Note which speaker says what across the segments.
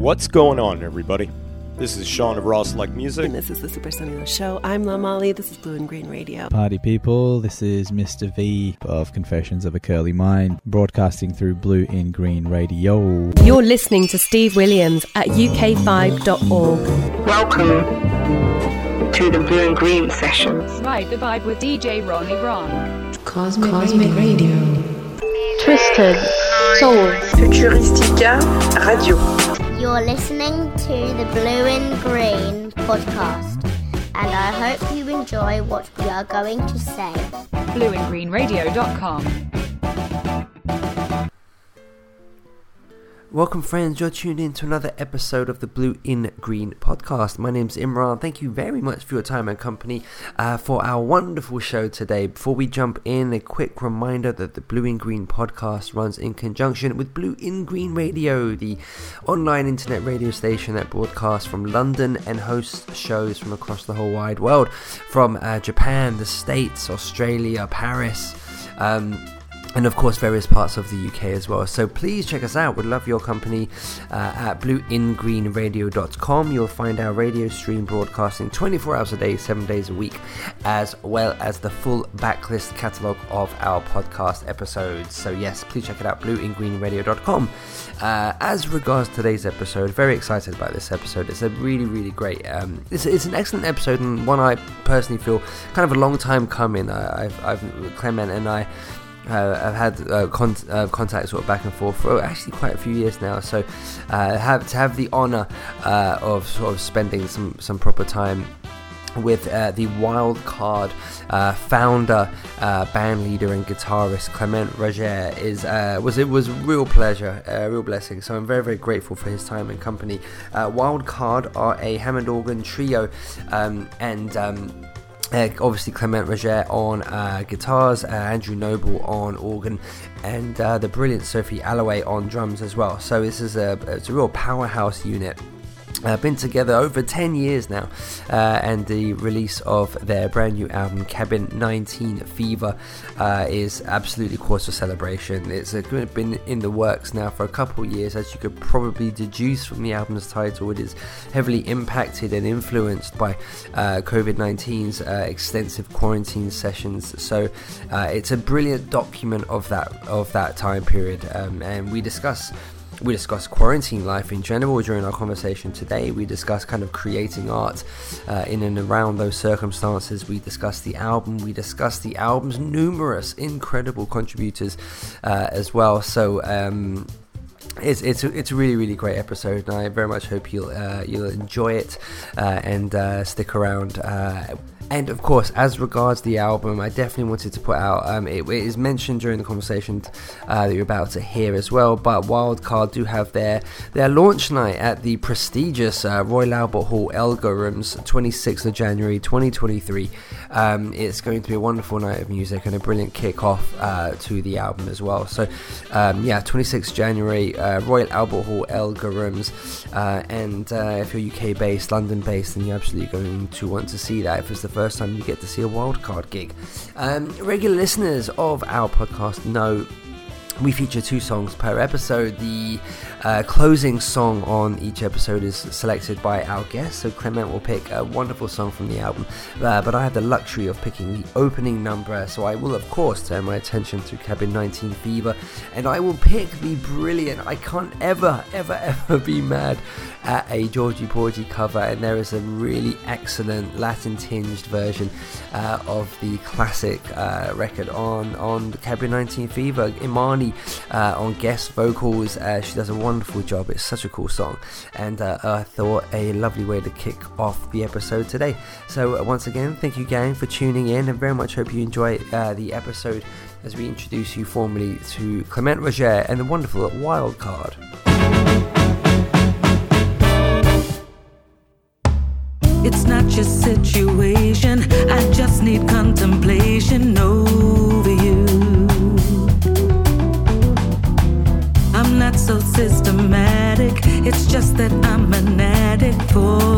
Speaker 1: What's going on, everybody? This is Sean of Ross Like Music.
Speaker 2: And this is the Super Sunny Show. I'm La Molly. This is Blue and Green Radio.
Speaker 3: Party people, this is Mr. V of Confessions of a Curly Mind, broadcasting through Blue and Green Radio.
Speaker 4: You're listening to Steve Williams at uk5.org.
Speaker 5: Welcome to the Blue and Green sessions.
Speaker 6: Ride the vibe with DJ Ronnie Ron.
Speaker 7: Cosmic, Cosmic Radio.
Speaker 8: Twisted Souls.
Speaker 5: Futuristica Radio.
Speaker 9: You're listening to the Blue and Green podcast, and I hope you enjoy what we are going to say.
Speaker 6: BlueandGreenRadio.com.
Speaker 10: Welcome, friends. You're tuned in to another episode of the Blue in Green podcast. My name's Imran. Thank you very much for your time and company uh, for our wonderful show today. Before we jump in, a quick reminder that the Blue in Green podcast runs in conjunction with Blue in Green Radio, the online internet radio station that broadcasts from London and hosts shows from across the whole wide world, from uh, Japan, the States, Australia, Paris. Um, and of course various parts of the UK as well. So please check us out. We'd love your company uh, at blueingreenradio.com. You'll find our radio stream broadcasting 24 hours a day, 7 days a week, as well as the full backlist catalogue of our podcast episodes. So yes, please check it out, blueingreenradio.com. Uh, as regards today's episode, very excited about this episode. It's a really, really great. Um, it's, it's an excellent episode and one I personally feel kind of a long time coming. I, I've, I've Clement and I uh, I've had uh, con- uh, contact sort of back and forth for actually quite a few years now. So uh, have to have the honour uh, of sort of spending some some proper time with uh, the wild card uh, founder, uh, band leader, and guitarist Clement Régert is was it was a real pleasure, a real blessing. So I'm very very grateful for his time and company. wild card are a Hammond organ trio, um, and um, uh, obviously, Clement Régert on uh, guitars, uh, Andrew Noble on organ, and uh, the brilliant Sophie Alloway on drums as well. So this is a it's a real powerhouse unit. Uh, been together over 10 years now, uh, and the release of their brand new album, Cabin 19 Fever, uh, is absolutely cause for celebration. It's been in the works now for a couple of years, as you could probably deduce from the album's title. It is heavily impacted and influenced by uh, COVID 19's uh, extensive quarantine sessions. So uh, it's a brilliant document of that of that time period, um, and we discuss we discuss quarantine life in general during our conversation today. We discuss kind of creating art uh, in and around those circumstances. We discuss the album. We discuss the album's numerous incredible contributors uh, as well. So, um, it's it's a, it's a really really great episode, and I very much hope you'll uh, you'll enjoy it uh, and uh, stick around. And of course, as regards the album, I definitely wanted to put out. Um, it, it is mentioned during the conversation uh, that you're about to hear as well. But Wildcard do have their their launch night at the prestigious uh, Royal Albert Hall Elgar Rooms, 26th of January 2023. Um, it's going to be a wonderful night of music and a brilliant kick off uh, to the album as well. So, um, yeah, 26th January, uh, Royal Albert Hall Elgar Rooms. Uh, and uh, if you're UK based, London based, then you're absolutely going to want to see that if it's the first first time you get to see a wildcard gig. Um, regular listeners of our podcast know we feature two songs per episode. The uh, closing song on each episode is selected by our guest, so Clement will pick a wonderful song from the album, uh, but I have the luxury of picking the opening number, so I will, of course, turn my attention to Cabin 19 Fever, and I will pick the brilliant, I can't ever, ever, ever be mad at a Georgie Porgy cover, and there is a really excellent Latin tinged version uh, of the classic uh, record on, on Cabin 19 Fever. Imani uh, on guest vocals, uh, she does a wonderful job. It's such a cool song, and uh, I thought a lovely way to kick off the episode today. So, once again, thank you, gang, for tuning in, and very much hope you enjoy the episode as we introduce you formally to Clement Régert and the wonderful Wildcard.
Speaker 11: It's not your situation. I just need contemplation It's just that I'm an addict for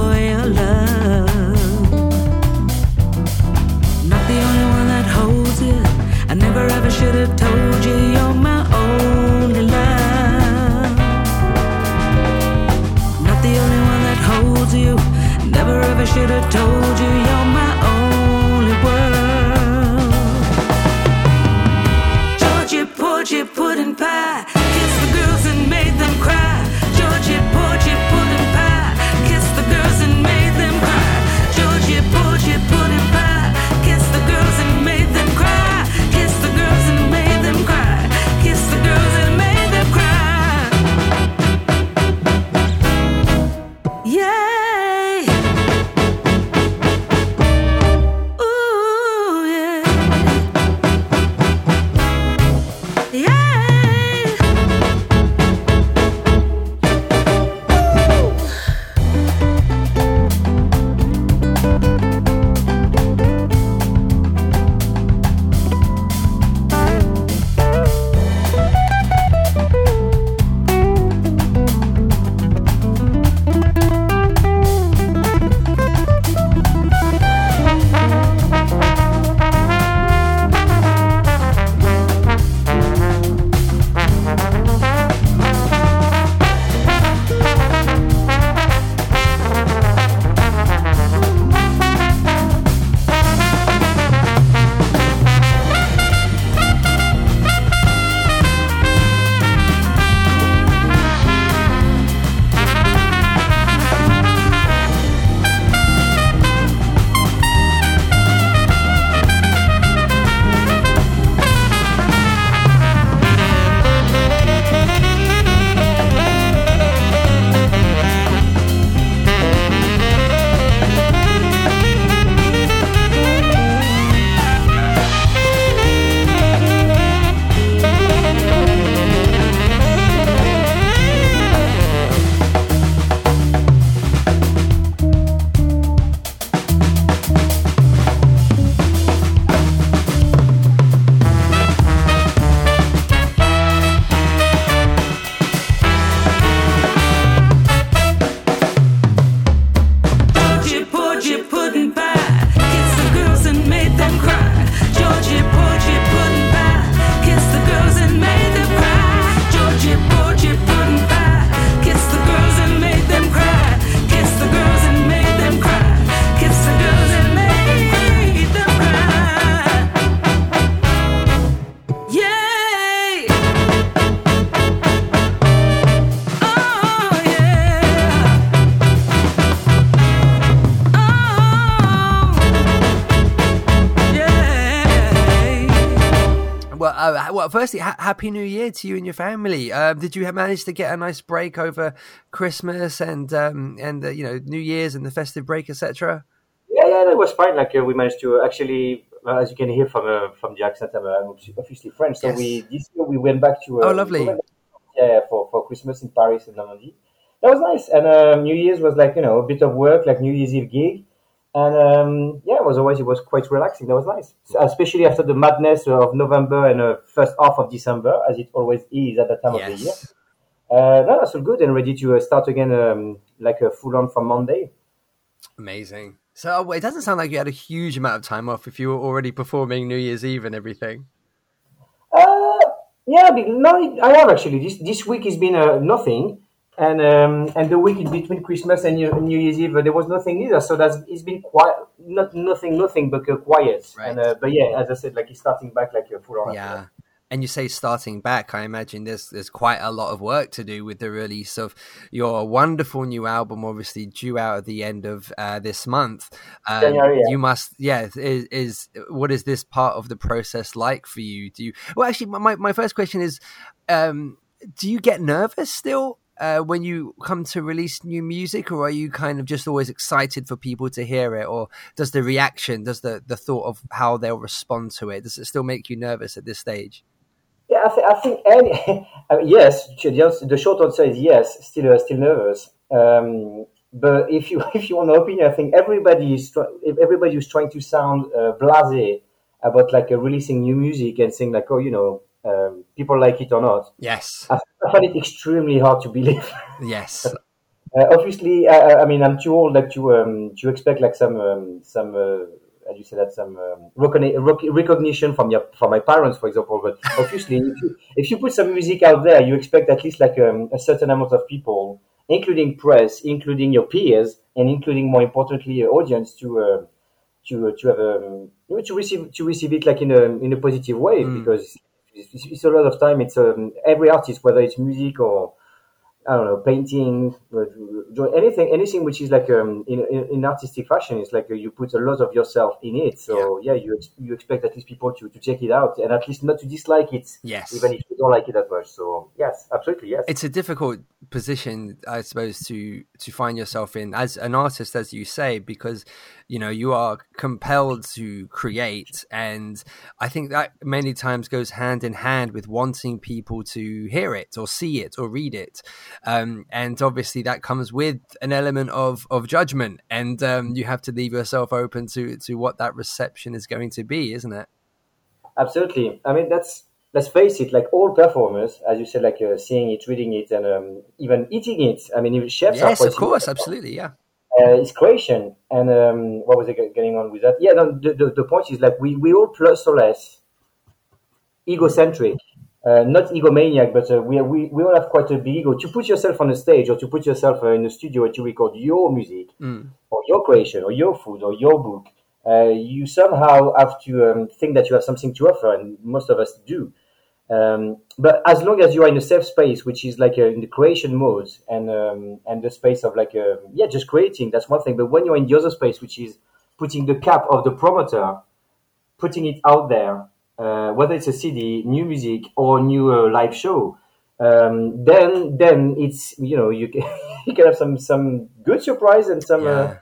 Speaker 10: firstly, ha- happy New Year to you and your family. Uh, did you manage to get a nice break over Christmas and um, and uh, you know New Year's and the festive break, etc.?
Speaker 7: Yeah, yeah, that was fine. Like uh, we managed to actually, uh, as you can hear from uh, from the accent, I'm uh, obviously French. So
Speaker 10: Yes.
Speaker 7: we this year we went back to uh,
Speaker 10: Oh, lovely.
Speaker 7: we yeah, for for Christmas in Paris and Normandy. That was nice. And um, New Year's was like you know a bit of work, like New Year's Eve gig. And um, yeah, it was always it was quite relaxing. That was nice, especially after the madness of November and uh, first half of December, as it always is at that time of the year. Uh, no, that's all good and ready to uh, start again, um, like a full on from Monday.
Speaker 10: Amazing. So it doesn't sound like you had a huge amount of time off if you were already performing New Year's Eve and everything.
Speaker 7: Uh, yeah, no, I have actually. This this week has been uh, nothing, and um, and the week in between Christmas and New, New Year's Eve uh, there was nothing either. So that's it's been quiet, not nothing, nothing, but uh, quiet.
Speaker 10: Right.
Speaker 7: And uh, but yeah, as I said, like it's starting back like a full on.
Speaker 10: Yeah. And you say starting back, I imagine there's there's quite a lot of work to do with the release of your wonderful new album, obviously due out at the end of uh, this month. Um,
Speaker 7: January, yeah.
Speaker 10: You must, yeah. Is, is what is this part of the process like for you? Do you? Well, actually, my my first question is, um, do you get nervous still? Uh, when you come to release new music, or are you kind of just always excited for people to hear it, or does the reaction, does the the thought of how they'll respond to it, does it still make you nervous at this stage?
Speaker 7: Yeah, I, th- I think any, yes. The, short answer is yes. Still, uh, still nervous. Um, but if you if you want an opinion, I think everybody is if everybody is trying to sound uh, blasé about like uh, releasing new music and saying like, oh, you know, um, people like it or not.
Speaker 10: Yes.
Speaker 7: I, I find it extremely hard to believe.
Speaker 10: Yes.
Speaker 7: Uh, obviously, I, I mean, I'm too old like to um, to expect like some um, some uh, how do you say that some um, recogni- rec- recognition from your from my parents, for example. But obviously, if you, if you put some music out there, you expect at least like um, a certain amount of people, including press, including your peers, and including more importantly, your audience to uh, to uh, to have um, to receive to receive it like in a in a positive way
Speaker 10: Mm.
Speaker 7: because it's, it's a lot of time. It's um, every artist, whether it's music or I don't know, painting, uh, anything, anything which is like um, in, in, artistic fashion, it's like uh, you put a lot of yourself in it. So yeah, you ex- you expect at least people to, to check it out and at least not to dislike it,
Speaker 10: Yes.
Speaker 7: even if you don't like it that much. So yes, absolutely, yes.
Speaker 10: it's a difficult position i suppose to to find yourself in as an artist as you say because you know you are compelled to create. And i think that many times goes hand in hand with wanting people to hear it or see it or read it. Um, and obviously that comes with an element of of judgment. And um, you have to leave yourself open to to what that reception is going to be isn't it?
Speaker 7: Absolutely. I mean, that's let's face it. Like all performers, as you said, like uh, seeing it, reading it, and um, even eating it. I mean, even chefs
Speaker 10: yes of course. absolutely. Yeah
Speaker 7: uh, it's creation. And um, what was I get- getting on with that? Yeah, no, the, the, the point is like we, we all plus or less egocentric, uh, not egomaniac, but uh, we, we, we all have quite a big ego. To put yourself on a stage or to put yourself uh, in a studio to record your music
Speaker 10: Mm.
Speaker 7: or your creation or your food or your book, uh, you somehow have to um, think that you have something to offer, and most of us do. Um, but as long as you are in a safe space, which is like uh, in the creation mode and um, and the space of like uh, yeah, just creating, that's one thing. But when you're in the other space, which is putting the cap of the promoter, putting it out there, uh, whether it's a CD, new music, or new uh, live show, um, then then it's you know you can you can have some some good surprise and some uh,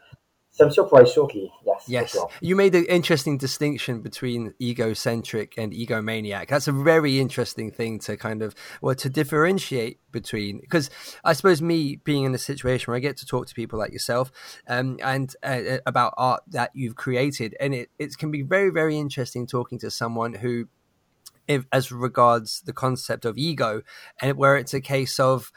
Speaker 7: some surprise shortly. Yes,
Speaker 10: Yes,
Speaker 7: sure.
Speaker 10: you made an interesting distinction between egocentric and egomaniac. That's a very interesting thing to kind of well to differentiate between because I suppose me being in a situation where I get to talk to people like yourself um, and uh, about art that you've created, and it, it can be very very interesting talking to someone who if, as regards the concept of ego, and where it's a case of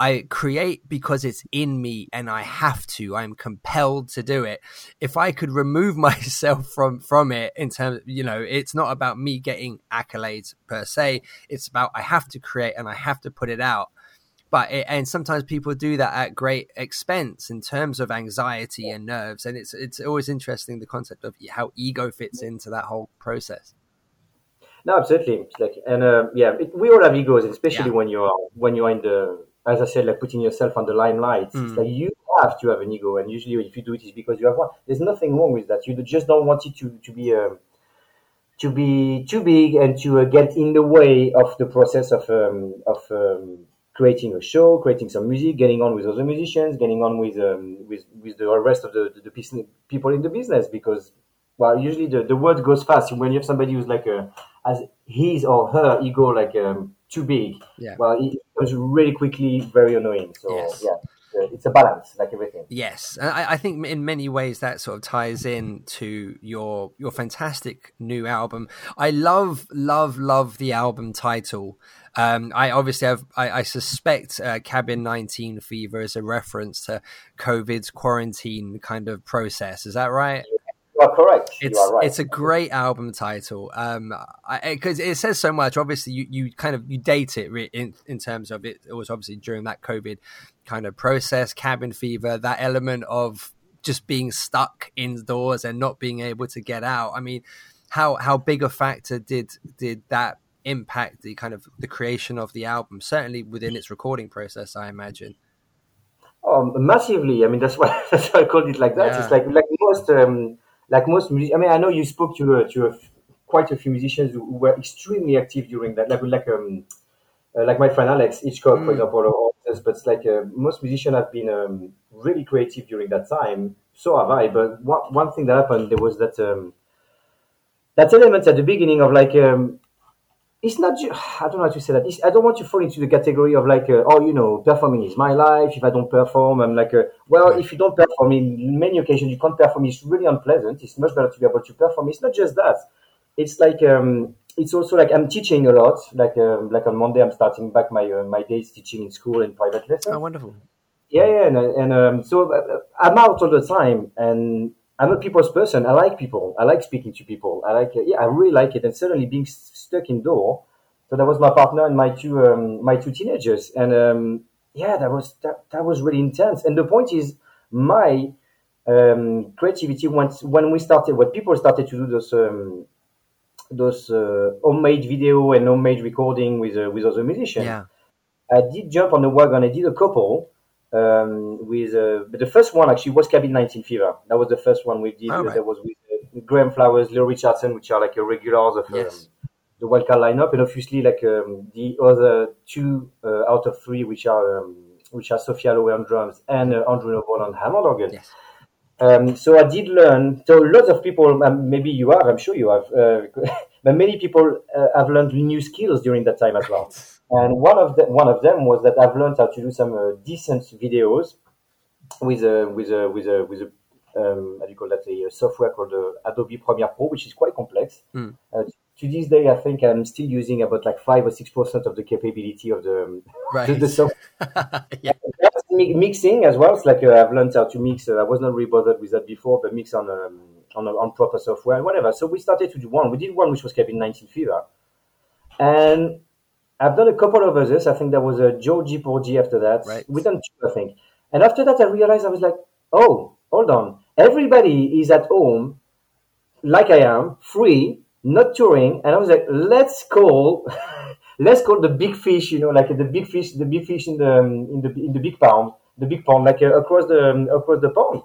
Speaker 10: I create because it's in me and I have to. I'm compelled to do it. If I could remove myself from from it in terms, you know, it's not about me getting accolades per se. It's about I have to create and I have to put it out. But it, and sometimes people do that at great expense in terms of anxiety and nerves. And it's it's always interesting the concept of how ego fits into that whole process.
Speaker 7: No, absolutely. Like, and uh, yeah, it, we all have egos, especially when you're when you're in the, as I said, like putting yourself on the limelight.
Speaker 10: Mm.
Speaker 7: It's like you have to have an ego, and usually if you do it, it's because you have one. There's nothing wrong with that. You just don't want it to to be um, to be too big and to uh, get in the way of the process of um, of um, creating a show, creating some music, getting on with other musicians, getting on with um, with with the rest of the the, the people in the business because well, usually the, the word goes fast when you have somebody who's like a as his or her ego like um, too big.
Speaker 10: Yeah.
Speaker 7: Well, it becomes really quickly very annoying. So
Speaker 10: Yes.
Speaker 7: yeah, it's a balance, like everything.
Speaker 10: Yes, I, I think in many ways that sort of ties in to your your fantastic new album. I love, love, love the album title. Um, I obviously have, I, I suspect uh, Cabin 19 Fever is a reference to COVID's quarantine kind of process. Is that right?
Speaker 7: You are correct.
Speaker 10: It's
Speaker 7: you are right.
Speaker 10: it's a great album title. Um, because it says so much. Obviously, you, you kind of you date it in in terms of it. It was obviously during that COVID kind of process, cabin fever, that element of just being stuck indoors and not being able to get out. I mean, how how big a factor did did that impact the kind of the creation of the album? Certainly within its recording process, I imagine.
Speaker 7: Oh, massively. I mean, that's why that's why I called it like that.
Speaker 10: Yeah.
Speaker 7: It's like like most um, like most music. I mean, I know you spoke to uh, to a f- quite a few musicians who, who were extremely active during that. Like like um uh, like my friend Alex Hitchcock, for
Speaker 10: Mm.
Speaker 7: example, or others. But like uh, most musicians have been um, really creative during that time. So have I. But one one thing that happened there was that um, that element at the beginning of like um, it's not ju- I don't know how to say that. It's, I don't want to fall into the category of like, uh, oh, you know, performing is my life. If I don't perform, I'm like, uh, well, if you don't perform, in many occasions you can't perform. It's really unpleasant. It's much better to be able to perform. It's not just that. It's like, um, it's also like I'm teaching a lot. Like, um, like on Monday, I'm starting back my uh, my days teaching in school and private lessons.
Speaker 10: Oh, wonderful.
Speaker 7: Yeah, yeah, and, and um, so uh, I'm out all the time, and I'm a people's person. I like people. I like speaking to people. I like, yeah, I really like it. And suddenly being s- stuck indoor, so that was my partner and my two um, my two teenagers, and um, yeah, that was that, that was really intense. And the point is, my um, creativity once when we started, when people started to do those um, those uh, homemade video and homemade recording with uh, with other musicians.
Speaker 10: Yeah.
Speaker 7: I did jump on the wagon. I did a couple um, with, uh, but the first one actually was Cabin 19 Fever. That was the first one we did.
Speaker 10: All right.
Speaker 7: That was with uh, Graeme Flowers, Leo Richardson, which are like a regulars of
Speaker 10: Yes.
Speaker 7: um, the wildcard lineup, and obviously like um, the other two uh, out of three, which are um, which are Sophie Alloway on drums and uh, Andrew Noble on Hammond organ.
Speaker 10: Yes.
Speaker 7: Um, so I did learn. So lots of people, um, maybe you are, I'm sure you have, uh, but many people uh, have learned new skills during that time as well. And one of the, one of them was that I've learned how to do some uh, decent videos with a with a with a with a um, how do you call that a, software called uh, Adobe Premiere Pro, which is quite complex.
Speaker 10: Mm.
Speaker 7: Uh, to this day, I think I'm still using about like five or six percent of the capability of the um,
Speaker 10: Right.
Speaker 7: the, the software.
Speaker 10: yeah.
Speaker 7: Mi- mixing as well. It's like uh, I've learned how to mix. Uh, I was not really bothered with that before, but mix on um, on, on proper software and whatever. So we started to do one. We did one which was Cabin 19 Fever, and I've done a couple of others. I think there was a Georgie Porgy after that.
Speaker 10: Right.
Speaker 7: We done two, I think. And after that, I realized I was like, oh, hold on. Everybody is at home, like I am, free, not touring. And I was like, let's call, let's call the big fish. You know, like the big fish, the big fish in the um, in the in the big pond, the big pond, like uh, across the um, across the pond.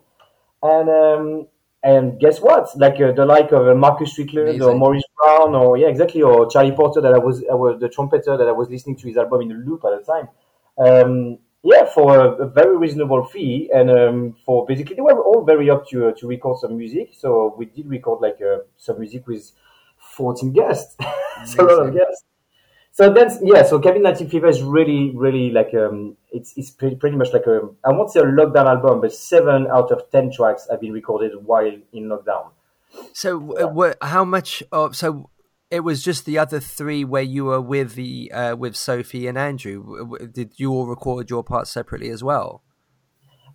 Speaker 7: And um, and guess what? Like uh, the like of uh, Marcus Strickland or. Maurice Brown or yeah, exactly, or Charlie Porter that I was, I was the trumpeter that I was listening to his album in the loop at the time. Um, yeah, for a, a very reasonable fee, and um, for basically they were all very up to uh, to record some music. So we did record like uh, some music with 14 guests. a lot of guests. So that's yeah. So Cabin 19 Fever is really, really like um, it's it's pretty, pretty much like a I won't say a lockdown album, but seven out of ten tracks have been recorded while in lockdown.
Speaker 10: So, uh, what, how much of so it was just the other three where you were with the uh, with Sophie and Andrew. Did you all record your parts separately as well?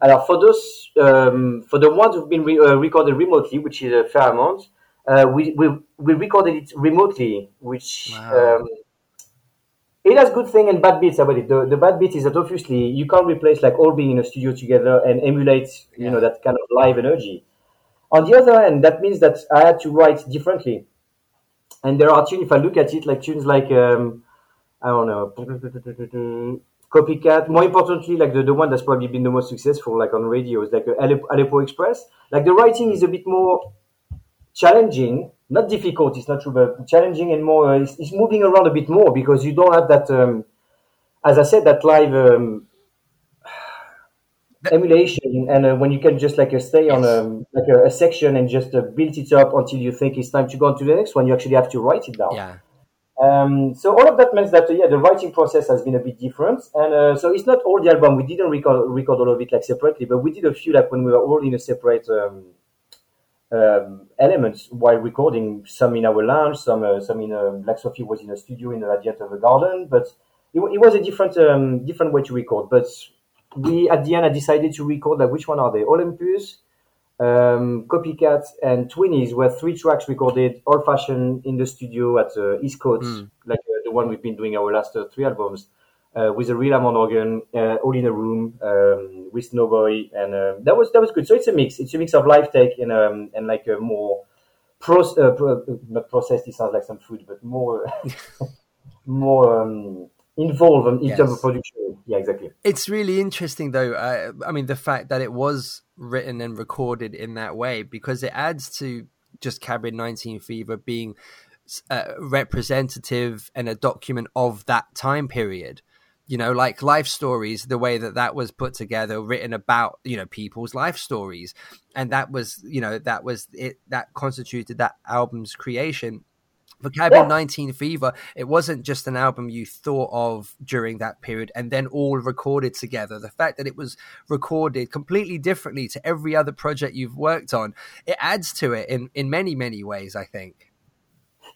Speaker 7: Alors for those um, for the ones who've been re- uh, recorded remotely, which is a fair amount, uh, we, we we recorded it remotely, which
Speaker 10: Wow.
Speaker 7: um, it has good thing and bad bits about it. The, the bad bit is that obviously you can't replace like all being in a studio together and emulate you know that kind of live energy. On the other hand, that means that I had to write differently. And there are tunes, if I look at it, like tunes like, um, I don't know, Copycat. More importantly, like the, the one that's probably been the most successful, like on radio, is like Aleppo Express. Like the writing is a bit more challenging, not difficult, it's not true, but challenging and more, uh, it's, it's moving around a bit more because you don't have that, um, as I said, that live um, emulation and uh, when you can just like uh, stay on a like a, a section and just uh, build it up until you think it's time to go on to the next one you actually have to write it down
Speaker 10: Yeah.
Speaker 7: um, so all of that means that uh, yeah the writing process has been a bit different and uh, so it's not all the album we didn't record record all of it like separately but we did a few like when we were all in a separate um, um, elements. While recording some in our lounge some uh, some in uh, like Sophie was in a studio in the end of a garden but it, it was a different um, different way to record. But we at the end I decided to record like which one are they? Olympus um, Copycat and Twinnies were three tracks recorded old fashioned in the studio at uh, East Coast
Speaker 10: Mm.
Speaker 7: like uh, the one we've been doing our last uh, three albums uh, with a real Hammond organ uh, all in a room um, with Snowboy and uh, that was that was good so it's a mix it's a mix of live take and um, and like a more uh, pro- uh, not processed it sounds like some food but more more um, involved in
Speaker 10: Yes.
Speaker 7: terms of production yeah exactly
Speaker 10: It's really interesting, though. Uh, I mean, the fact that it was written and recorded in that way because it adds to just Cabin 19 Fever being uh, representative and a document of that time period. You know, like life stories, the way that that was put together, written about, you know, people's life stories. And that was, you know, that was it, that constituted that album's creation for Cabin
Speaker 7: Yeah.
Speaker 10: 19 Fever, it wasn't just an album you thought of during that period and then all recorded together. The fact that it was recorded completely differently to every other project you've worked on, it adds to it in, in many, many ways, I think.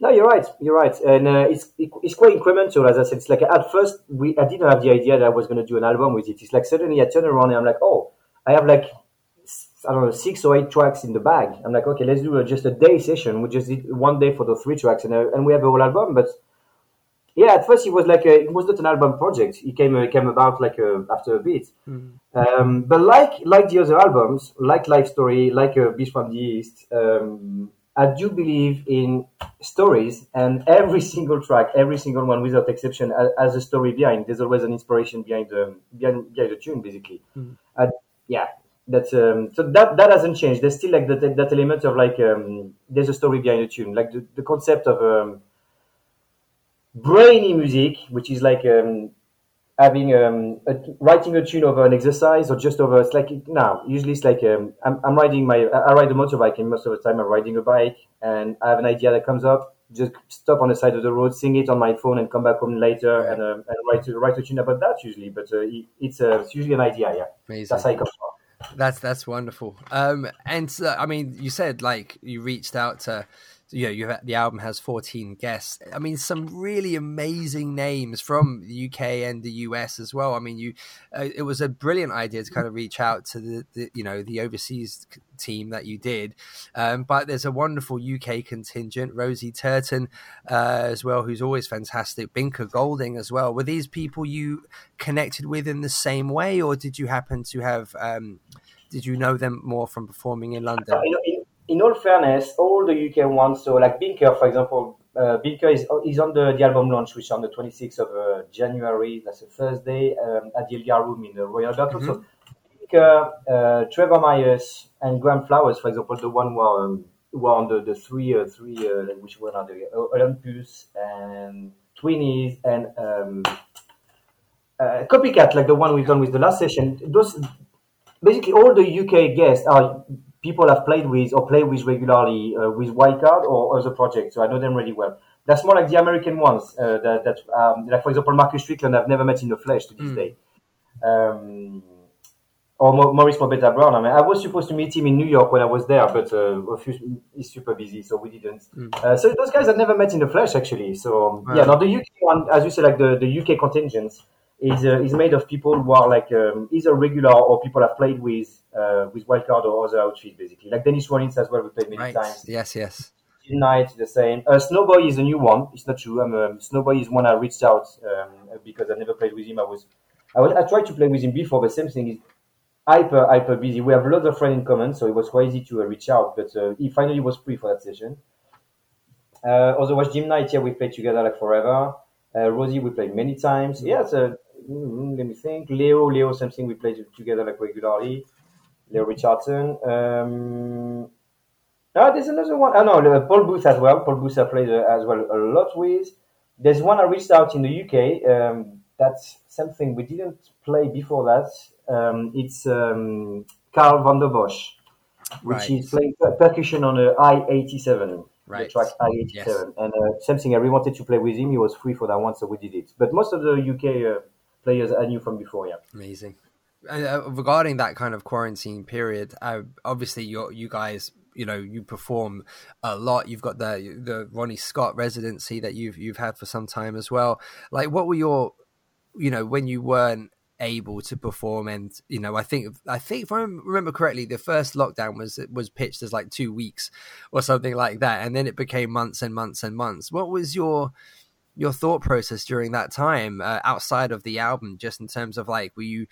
Speaker 7: No, you're right. You're right, and uh, it's it's quite incremental. As I said, it's like at first we I didn't have the idea that I was going to do an album with it. It's like suddenly I turn around and I'm like, oh, I have like I don't know six or eight tracks in the bag. I'm like, okay, let's do a, just a day session. We just did one day for the three tracks, and uh, and we have a whole album. But yeah, at first it was like a, it was not an album project. It came uh, came about like uh, after a bit. Um, but like like the other albums, like Life Story, like uh, Beast from the East, um, I do believe in stories, and every single track, every single one, without exception, has a story behind. There's always an inspiration behind the behind, behind the tune, basically. Uh, yeah, that's um, so that that hasn't changed. There's still like that that element of like um, there's a story behind the tune, like the, the concept of um, brainy music, which is like um, having um, a, writing a tune over an exercise or just over. It's like now usually it's like um, I'm, I'm riding my I ride a motorbike, and most of the time I'm riding a bike, and I have an idea that comes up. Just stop on the side of the road, sing it on my phone, and come back home later and, um, and write a, write a tune about that usually. But uh, it, it's, uh, it's usually an idea. Yeah,
Speaker 10: Amazing.
Speaker 7: that's how it comes from.
Speaker 10: That's that's wonderful. Um, and uh, I mean, you said like you reached out to, know, you have, the album has fourteen guests. I mean, some really amazing names from the UK and the US as well. I mean, you, uh, it was a brilliant idea to kind of reach out to the, the you know, the overseas team that you did. Um, but there's a wonderful UK contingent, Rosie Turton uh, as well, who's always fantastic. Binker Golding as well. Were these people you connected with in the same way, or did you happen to have? Um, did you know them more from performing in London?
Speaker 7: In, all fairness, all the UK ones, so like Binker, for example, uh, Binker is, is on the, the album launch, which is on the 26th of uh, January, that's a Thursday, um, at the Elgar Room in the Royal Albert.
Speaker 10: Mhm.
Speaker 7: So Binker, uh, Trevor Mires, and Graeme Flowers, for example, the one who are, um, who are on the, the three, uh, three uh, like which one are the Olympus and Twinnies and um, uh, Copycat, like the one we've done with the last session. Those basically all the UK guests are people I've played with or play with regularly uh, with Wildcard or other projects, so I know them really well. That's more like the American ones. Uh, that, that um, like for example, Marcus Strickland, I've never met in the flesh to this
Speaker 10: Mm.
Speaker 7: day. Um, or Maurice Mobetta Brown. I mean, I was supposed to meet him in New York when I was there, but uh, few, he's super busy, so we didn't.
Speaker 10: Mm.
Speaker 7: Uh, so those guys I've never met in the flesh, actually. So um, yeah, now the UK one, as you said, like the, the UK contingents is uh, is made of people who are like um, either regular or people I've played with uh, with Wildcard or other outfits, basically. Like Dennis Rollins as well, we played many
Speaker 10: Right.
Speaker 7: times.
Speaker 10: Yes. Yes.
Speaker 7: Jim Knight, the same. Uh, Snowboy is a new one. It's not true. I'm, um, Snowboy is one I reached out um, because I never played with him. I was, I was, I tried to play with him before, but same thing is hyper, hyper busy. We have lots of friends in common, so it was quite easy to uh, reach out. But uh, he finally was free for that session. Uh, otherwise, Jim Knight, yeah, we played together like forever. Uh, Rosie, we played many times. Yeah, so mm, let me think. Leo, Leo, something we played together like regularly. Leo Richardson. Um, no, there's another one. Oh no, uh, Paul Booth as well. Paul Booth I played uh, as well a lot with. There's one I reached out in the UK. Um, that's something we didn't play before that. Um, it's um, Karl Vanden Bossche, which
Speaker 10: Right.
Speaker 7: is playing per- percussion on a I-87,
Speaker 10: Right.
Speaker 7: the track I-87.
Speaker 10: Yes.
Speaker 7: And uh, something I really wanted to play with him. He was free for that one, so we did it. But most of the UK uh, players I knew from before, yeah.
Speaker 10: Amazing. Uh, regarding that kind of quarantine period, uh, obviously you you guys, you know, you perform a lot. You've got the the Ronnie Scott residency that you've you've had for some time as well. Like, what were your, you know, when you weren't able to perform and you know i think i think if i remember correctly the first lockdown was was pitched as like two weeks or something like that and then it became months and months and months what was your your thought process during that time uh, outside of the album just in terms of like were you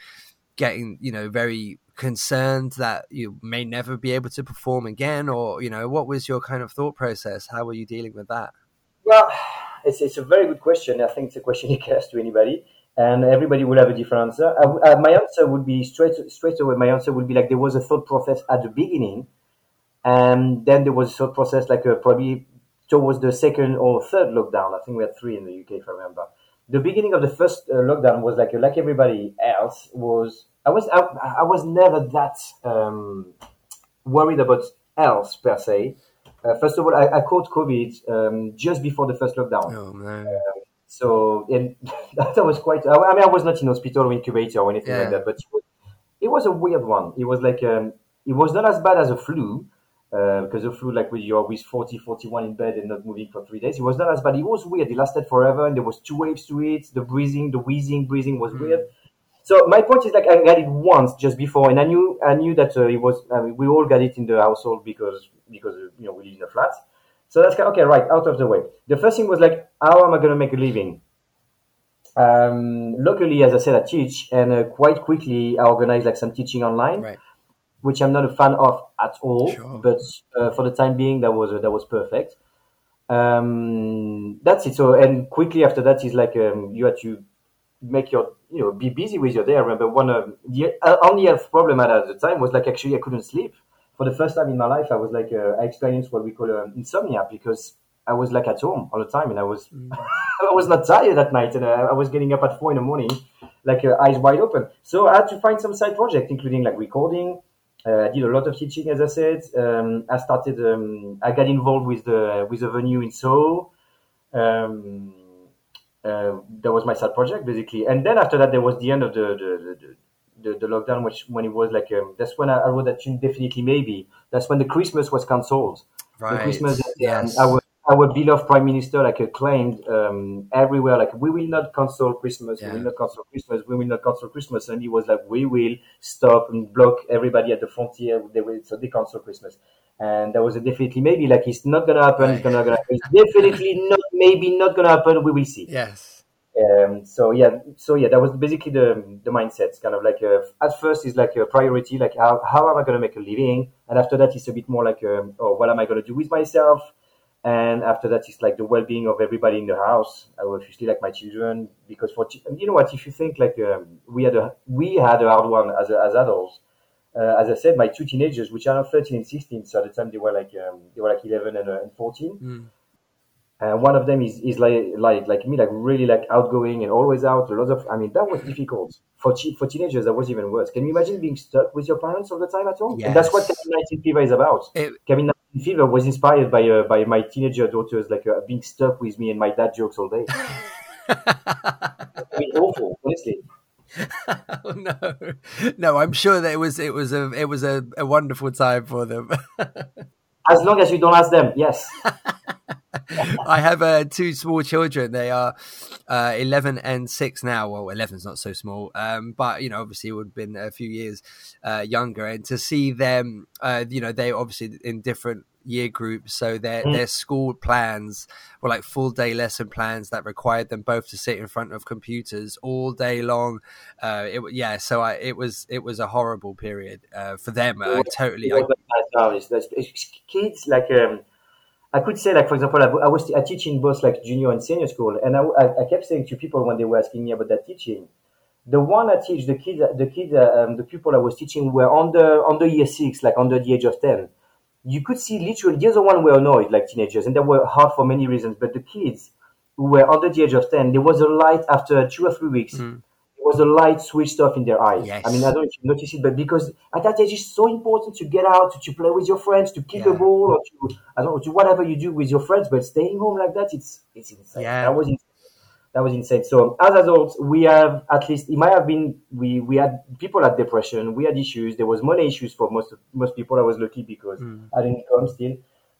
Speaker 10: getting you know very concerned that you may never be able to perform again or you know what was your kind of thought process how were you dealing with that
Speaker 7: Well, it's, it's a very good question. I think it's a question you can ask to anybody, and everybody will have a different answer. I w- uh, my answer would be straight straight away. My answer would be like there was a thought process at the beginning, and then there was a thought process like uh, probably towards the second or third lockdown. I think we had three in the UK, if I remember. The beginning of the first uh, lockdown was like like everybody else was. I was I, I was never that um, worried about else per se. Uh, first of all, I, I caught COVID um, just before the first lockdown.
Speaker 10: oh no
Speaker 7: So and that was quite. I I mean, I was not in hospital or incubator or anything
Speaker 10: Yeah.
Speaker 7: like that, but it was, it was a weird one. It was like um, it was not as bad as a flu uh, because the flu, like when you're with 40, 41 in bed and not moving for three days, it was not as bad. It was weird. It lasted forever, and there was two waves to it. The breathing, the wheezing, breathing was weird. So my point is like I got it once just before, and I knew I knew that uh, it was. I mean, we all got it in the household because because you know we live in a flat. So that's kind of, okay, right, out of the way. The first thing was like, how am I going to make a living? Um, locally, as I said, I teach, and uh, quite quickly I organized like some teaching online,
Speaker 10: Right.
Speaker 7: Which I'm not a fan of at all.
Speaker 10: Sure.
Speaker 7: But uh, for the time being, that was uh, that was perfect. Um, that's it. So, and quickly after that is like um, you had to make your you know be busy with your day. I remember one of the uh, only health problem I had at the time was like actually I couldn't sleep. For the first time in my life, I was like uh, I experienced what we call um, insomnia because I was like at home all the time and I was I was not tired at night and uh, I was getting up at four in the morning, like uh, eyes wide open. So I had to find some side project, including like recording. Uh, I did a lot of teaching, as I said. Um, I started. Um, I got involved with the with the venue in Seoul. Um, uh, that was my side project basically, and then after that, there was the end of the the, the, the, the lockdown, which when it was like um, that's when I, I wrote that tune. Definitely, maybe that's when the Christmas was cancelled. The
Speaker 10: Right.
Speaker 7: Christmas, that, um,
Speaker 10: Yes.
Speaker 7: Our beloved prime minister like uh, claimed um, everywhere like we will not cancel Christmas, we will not cancel Christmas, we will not cancel Christmas, and he was like we will stop and block everybody at the frontier. They will so they cancel Christmas, and that was a definitely maybe like it's not gonna happen. It's gonna, gonna it's definitely not maybe not gonna happen. We will see.
Speaker 10: Yes.
Speaker 7: Um, so yeah, so yeah, that was basically the the mindset. Kind of like uh, at first is like a priority, like how how am I going to make a living, and after that it's a bit more like um, oh what am I going to do with myself, and after that it's like the well being of everybody in the house. Obviously like my children because for you know what if you think like um, we had a we had a hard one as a, as adults. Uh, as I said, my two teenagers, which are now 13 and 16, so at the time they were like um, they were like 11 and, uh, and 14.
Speaker 10: Mm.
Speaker 7: And one of them is, is like, like like me, like really like outgoing and always out. A lot of, I mean, that was difficult for che- for teenagers. That was even worse. Can you imagine being stuck with your parents all the time at home? And that's what
Speaker 10: Yes.
Speaker 7: Cabin 19 Fever is about.
Speaker 10: It-
Speaker 7: Cabin 19 Fever was inspired by uh, by my teenager daughters, like uh, being stuck with me and my dad jokes all day. I mean, awful, honestly.
Speaker 10: oh no, no! I'm sure that it was it was a it was a, a wonderful time for them.
Speaker 7: As long as you don't ask them, yes.
Speaker 10: I have uh, two small children. They are uh, 11 and 6 now. Well, 11's not so small, um, but, you know, obviously it would have been a few years uh, younger. And to see them, uh, you know, they obviously in different year groups. So their,
Speaker 7: Mm.
Speaker 10: their school plans were like full day lesson plans that required them both to sit in front of computers all day long. Uh, it, yeah, so I, it was it was a horrible period uh, for them. Uh, totally.
Speaker 7: It was like that now. It's- it's- it's kids like um, I could say like for example I, I was I teach in both like junior and senior school and I, I, kept saying to people when they were asking me about that teaching the one I teach the kids the kids um, the people I was teaching were under under year six like under the age of ten. You could see literally the other one were annoyed like teenagers and they were hard for many reasons but the kids who were under the age of 10 there was a light after two or three weeks there was a light switched off in their eyes
Speaker 10: Yes.
Speaker 7: i mean i don't know if you notice it but because at that age it's so important to get out to, to play with your friends to kick a ball or to i don't know to whatever you do with your friends but staying home like that it's it's insane
Speaker 10: Yeah.
Speaker 7: that was insane that was insane. So as adults, we have at least it might have been we we had people had depression, we had issues. There was money issues for most most people. I was lucky because
Speaker 10: Mm.
Speaker 7: I didn't come still.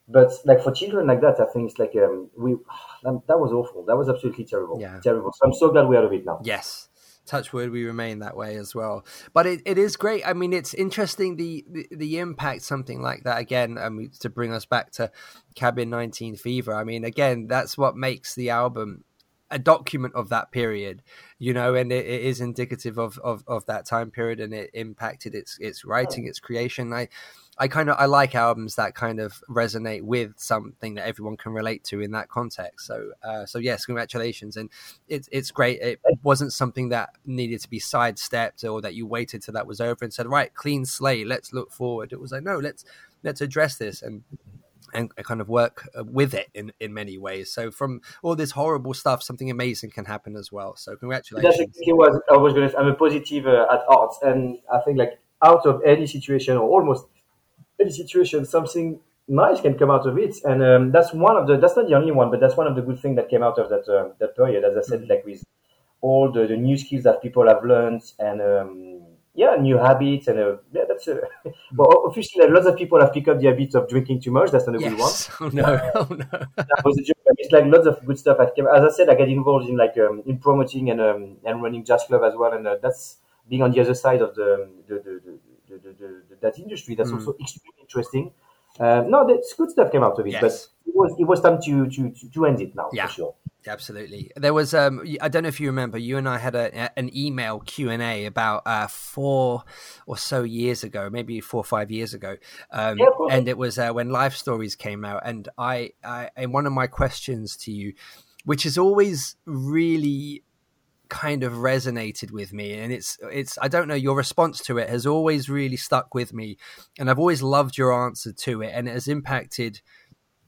Speaker 7: But like for children like that, I think it's like um, we that, that was awful. That was absolutely terrible.
Speaker 10: Yeah.
Speaker 7: Terrible. So I'm so glad we're out of it now.
Speaker 10: Yes. Touch wood, we remain that way as well. But it, it is great. I mean, it's interesting the, the, the impact something like that again. I mean, to bring us back to Cabin 19 Fever. I mean, again, that's what makes the album a document of that period, you know, and it, it is indicative of, of, of that time period and it impacted its its writing, its creation. I I kind of I like albums that kind of resonate with something that everyone can relate to in that context. So uh, so yes, congratulations, and it's it's great. It wasn't something that needed to be sidestepped or that you waited till that was over and said, right, clean slate, let's look forward. It was like no, let's let's address this and and kind of work uh, with it in, in many ways. So from all this horrible stuff, something amazing can happen as well. So
Speaker 7: That's
Speaker 10: congratulations.
Speaker 7: exactly what I was going to. I'm a positive uh, at arts, and I think like out of any situation or almost any situation, something nice can come out of it, and um, that's one of the. That's not the only one, but that's one of the good things that came out of that uh, that period. As I said, like with all the, the new skills that people have learned, and um, yeah, new habits, and uh, yeah, that's. Uh, well, obviously, lots of people have picked up the habit of drinking too much. That's not a good one
Speaker 10: Oh no. Oh no.
Speaker 7: that was a joke. It's like lots of good stuff. I've came, as I said, I get involved in like um, in promoting and um, and running jazz club as well, and uh, that's being on the other side of the the, the, the, the that industry. That's
Speaker 10: Mm.
Speaker 7: also extremely interesting. Uh, no, that's good stuff came out of it,
Speaker 10: Yes.
Speaker 7: but it was it was time to to to, to end it now
Speaker 10: Yeah.
Speaker 7: for sure.
Speaker 10: Absolutely. There was um I don't know if you remember you and I had a, an email Q&A about uh 4 or so years ago, maybe 4 or 5 years ago. Um
Speaker 7: Yeah,
Speaker 10: and it was uh, when Life Stories came out and I I and one of my questions to you which is always really kind of resonated with me and it's it's I don't know your response to it has always really stuck with me and I've always loved your answer to it and it has impacted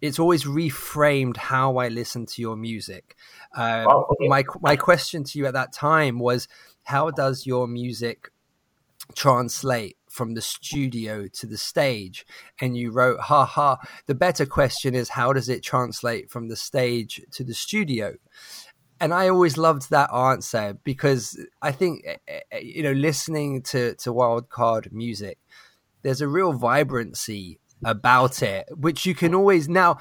Speaker 10: it's always reframed how I listen to your music. Um,
Speaker 7: Wow, okay.
Speaker 10: My my question to you at that time was, how does your music translate from the studio to the stage? And you wrote, "Ha ha." The better question is, how does it translate from the stage to the studio? And I always loved that answer because I think eh, eh, you know, listening to to Wildcard music, there's a real vibrancy about it, which you can always now,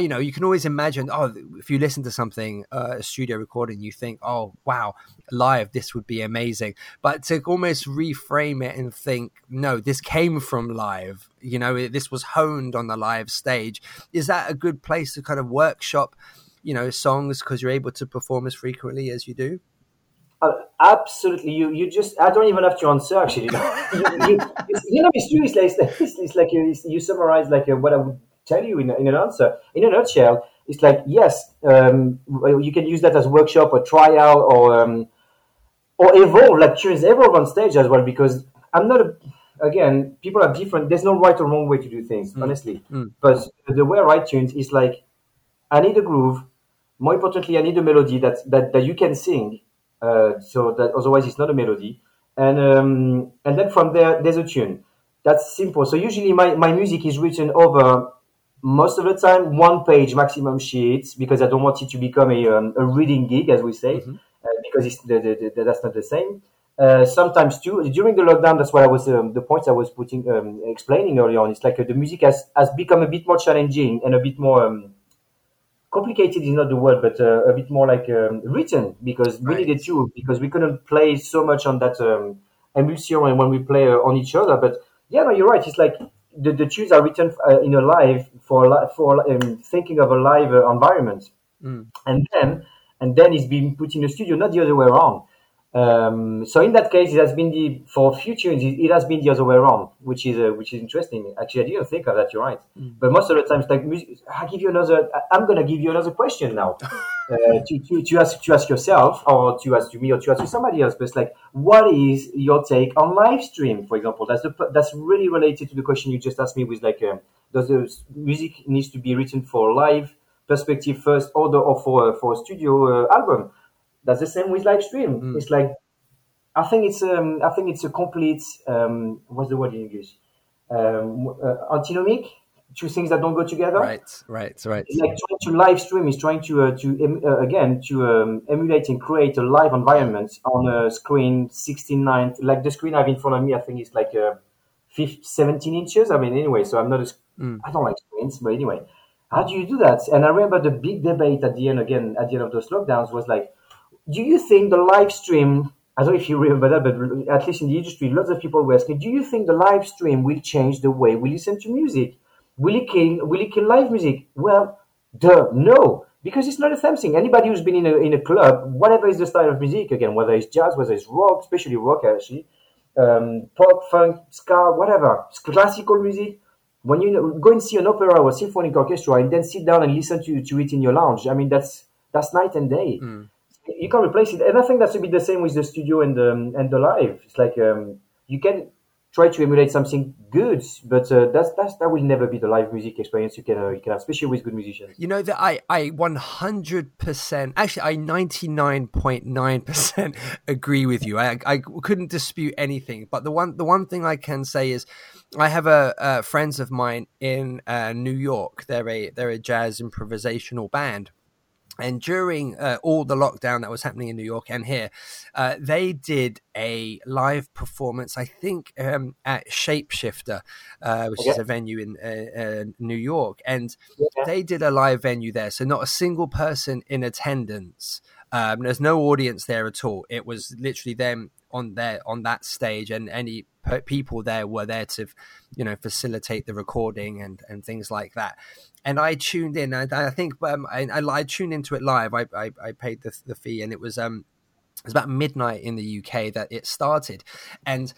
Speaker 10: you know, you can always imagine. Oh, if you listen to something, uh, a studio recording, you think, oh, wow, live, this would be amazing. But to almost reframe it and think, no, this came from live. You know, this was honed on the live stage. Is that a good place to kind of workshop, you know, songs because you're able to perform as frequently as you do?
Speaker 7: Uh, absolutely, you you just I don't even have to answer actually. you, you, it's, you know, it's true. It's like it's, it's like you, you summarize like uh, what I would tell you in, in an answer. In a nutshell, it's like yes, um, you can use that as workshop or tryout or um, or evolve. Like tunes evolve on stage as well because I'm not a again people are different. There's no right or wrong way to do things, honestly.
Speaker 10: Mm.
Speaker 7: But the way I write tunes is like I need a groove. More importantly, I need a melody that that, that you can sing. Uh, so that otherwise it's not a melody. And um, and then from there there's a tune. That's simple. So usually my, my music is written over most of the time one page maximum sheets because I don't want it to become a, um, a reading gig as we say uh, because it's the, the, the, that's not the same. Uh, sometimes too during the lockdown that's what I was um, the points I was putting um, explaining earlier on. It's like uh, the music has has become a bit more challenging and a bit more um, complicated is not the word, but uh, a bit more like um, written because we
Speaker 10: Right.
Speaker 7: needed to because we couldn't play so much on that um, emulsion and when we play uh, on each other. But yeah, no, you're right. It's like the, the tunes are written uh, in a live for for um, thinking of a live uh, environment,
Speaker 10: Mm.
Speaker 7: and then and then it's being put in the studio, not the other way around. Um, so in that case, it has been the for future. it, has been the other way around, which is uh, which is interesting. Actually, I didn't think of that. You're right, but most of the times, like I give you another. I'm gonna give you another question now uh, to, to to ask to ask yourself, or to ask to me, or to ask to somebody else. But it's like, what is your take on live stream, for example? That's the that's really related to the question you just asked me. With like, um, does the music needs to be written for live perspective first, order, or for a- for a studio uh, album? That's the same with live stream. It's like I think it's um I think it's a complete um what's the word in English? Um uh, antinomic? Two things that don't go together.
Speaker 10: Right, right, right.
Speaker 7: It's like trying to live stream is trying to uh, to em- uh, again to um, emulate and create a live environment on a screen 16:9 like the screen I have in front of me I think it's like uh, 15, 17 inches. I mean anyway so I'm not a, sc- I don't like screens but anyway. How do you do that? And I remember the big debate at the end again at the end of those lockdowns was like do you think the live stream I don't know if you remember that, but at least in the industry, lots of people were asking, do you think the live stream will change the way we listen to music? Will it kill, will it kill live music? Well, duh, no, because it's not the same thing. Anybody who's been in a, in a club, whatever is the style of music, again, whether it's jazz, whether it's rock, especially rock actually, um, pop, funk, ska, whatever, classical music, when you go and see an opera or symphonic orchestra and then sit down and listen to, to it in your lounge, I mean, that's, that's night and day you can't replace it. And I think that's a bit the same with the studio and the and the live. It's like um, you can try to emulate something good, but uh, that's that's that will never be the live music experience you can uh, you can have, especially with good musicians.
Speaker 10: You know that I I 100% actually I 99.9% agree with you. I I couldn't dispute anything. But the one the one thing I can say is I have a, uh friends of mine in uh, New York. They're a they're a jazz improvisational band. And during uh, all the lockdown that was happening in New York and here, uh, they did a live performance, I think, um, at Shapeshifter, uh, which is a venue in uh, uh, New York. And
Speaker 7: Yeah.
Speaker 10: they did a live venue there. So not a single person in attendance. Um, there's no audience there at all. It was literally them on there on that stage, and any people there were there to, you know, facilitate the recording and and things like that. And I tuned in. and I think um, I, I, tuned into it live. I I, I paid the the fee, and it was um it was about midnight in the UK that it started, and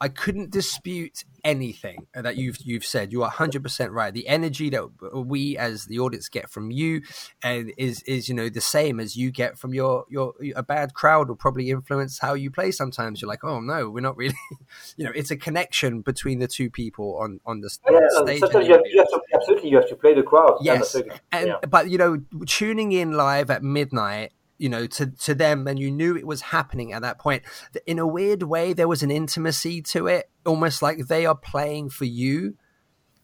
Speaker 10: I couldn't dispute anything that you've you've said. You are hundred percent right. The energy that we as the audience get from you, and is is you know the same as you get from your your a bad crowd will probably influence how you play. Sometimes you're like, oh no, we're not really, you know, it's a connection between the two people on on the,
Speaker 7: yeah,
Speaker 10: stage.
Speaker 7: You have, you have to, absolutely, you have to play the crowd.
Speaker 10: Yes, and
Speaker 7: yeah.
Speaker 10: but you know, tuning in live at midnight you know to to them and you knew it was happening at that point. In a weird way there was an intimacy to it almost like they are playing for you.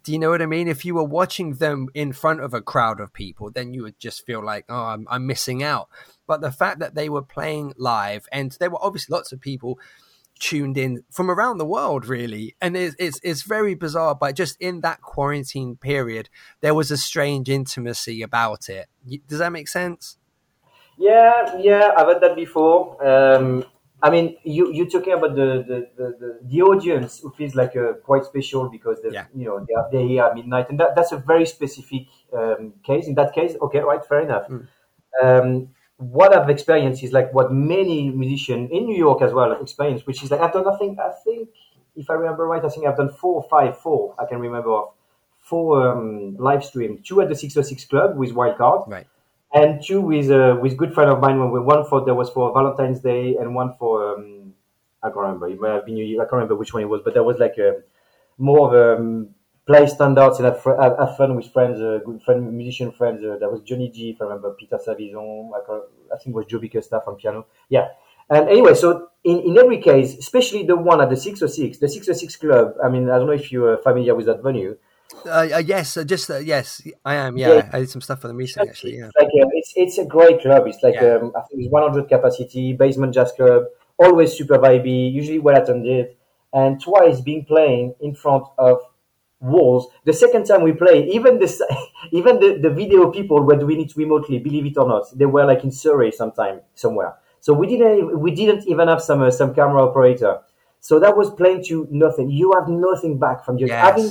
Speaker 10: Do you know what i mean? If you were watching them in front of a crowd of people then you would just feel like oh i'm, I'm missing out. But the fact that they were playing live and there were obviously lots of people tuned in from around the world really. And it's, it's it's very bizarre but just in that quarantine period there was a strange intimacy about it. Does that make sense
Speaker 7: yeah, yeah, I've had that before. Um, I mean, you you're talking about the the, the, the, audience who feels like uh, quite special because they
Speaker 10: yeah.
Speaker 7: you know they are they're here at midnight, and that, that's a very specific um, case. In that case, okay, right, fair enough.
Speaker 10: Mm.
Speaker 7: Um, what I've experienced is like what many musicians in New York as well have experienced, which is like I've done. I think I think if I remember right, I think I've done four or five, four. I can remember of four um, live stream, two at the 606 Club with Wildcard,
Speaker 10: right
Speaker 7: and two with uh, with good friend of mine. When we one for there was for Valentine's Day and one for um, I can't remember. It might have been. I can't remember which one it was, but there was like a more of um, play standards and have, have, have fun with friends, uh, good friend, musician friends. Uh, that was Johnny G, if I remember, Peter Savizon. I, I think it was Joe Bickerstaff on piano. Yeah. And anyway, so in, in every case, especially the one at the 606, the 606 Club, I mean, I don't know if you're familiar with that venue.
Speaker 10: Uh, uh, yes, uh, just uh, yes, I am. Yeah. yeah. I did some stuff for them recently. Actually, yeah.
Speaker 7: It's like a, it's it's a great club. It's like yeah. um, I think it's 100 capacity, basement jazz club, always super vibey, usually well attended, and twice being playing in front of walls. The second time we played, even the even the, the video people were doing it remotely. Believe it or not, they were like in Surrey sometime somewhere. So we didn't we didn't even have some uh, some camera operator. So that was playing to nothing. You have nothing back from your
Speaker 10: yes.
Speaker 7: having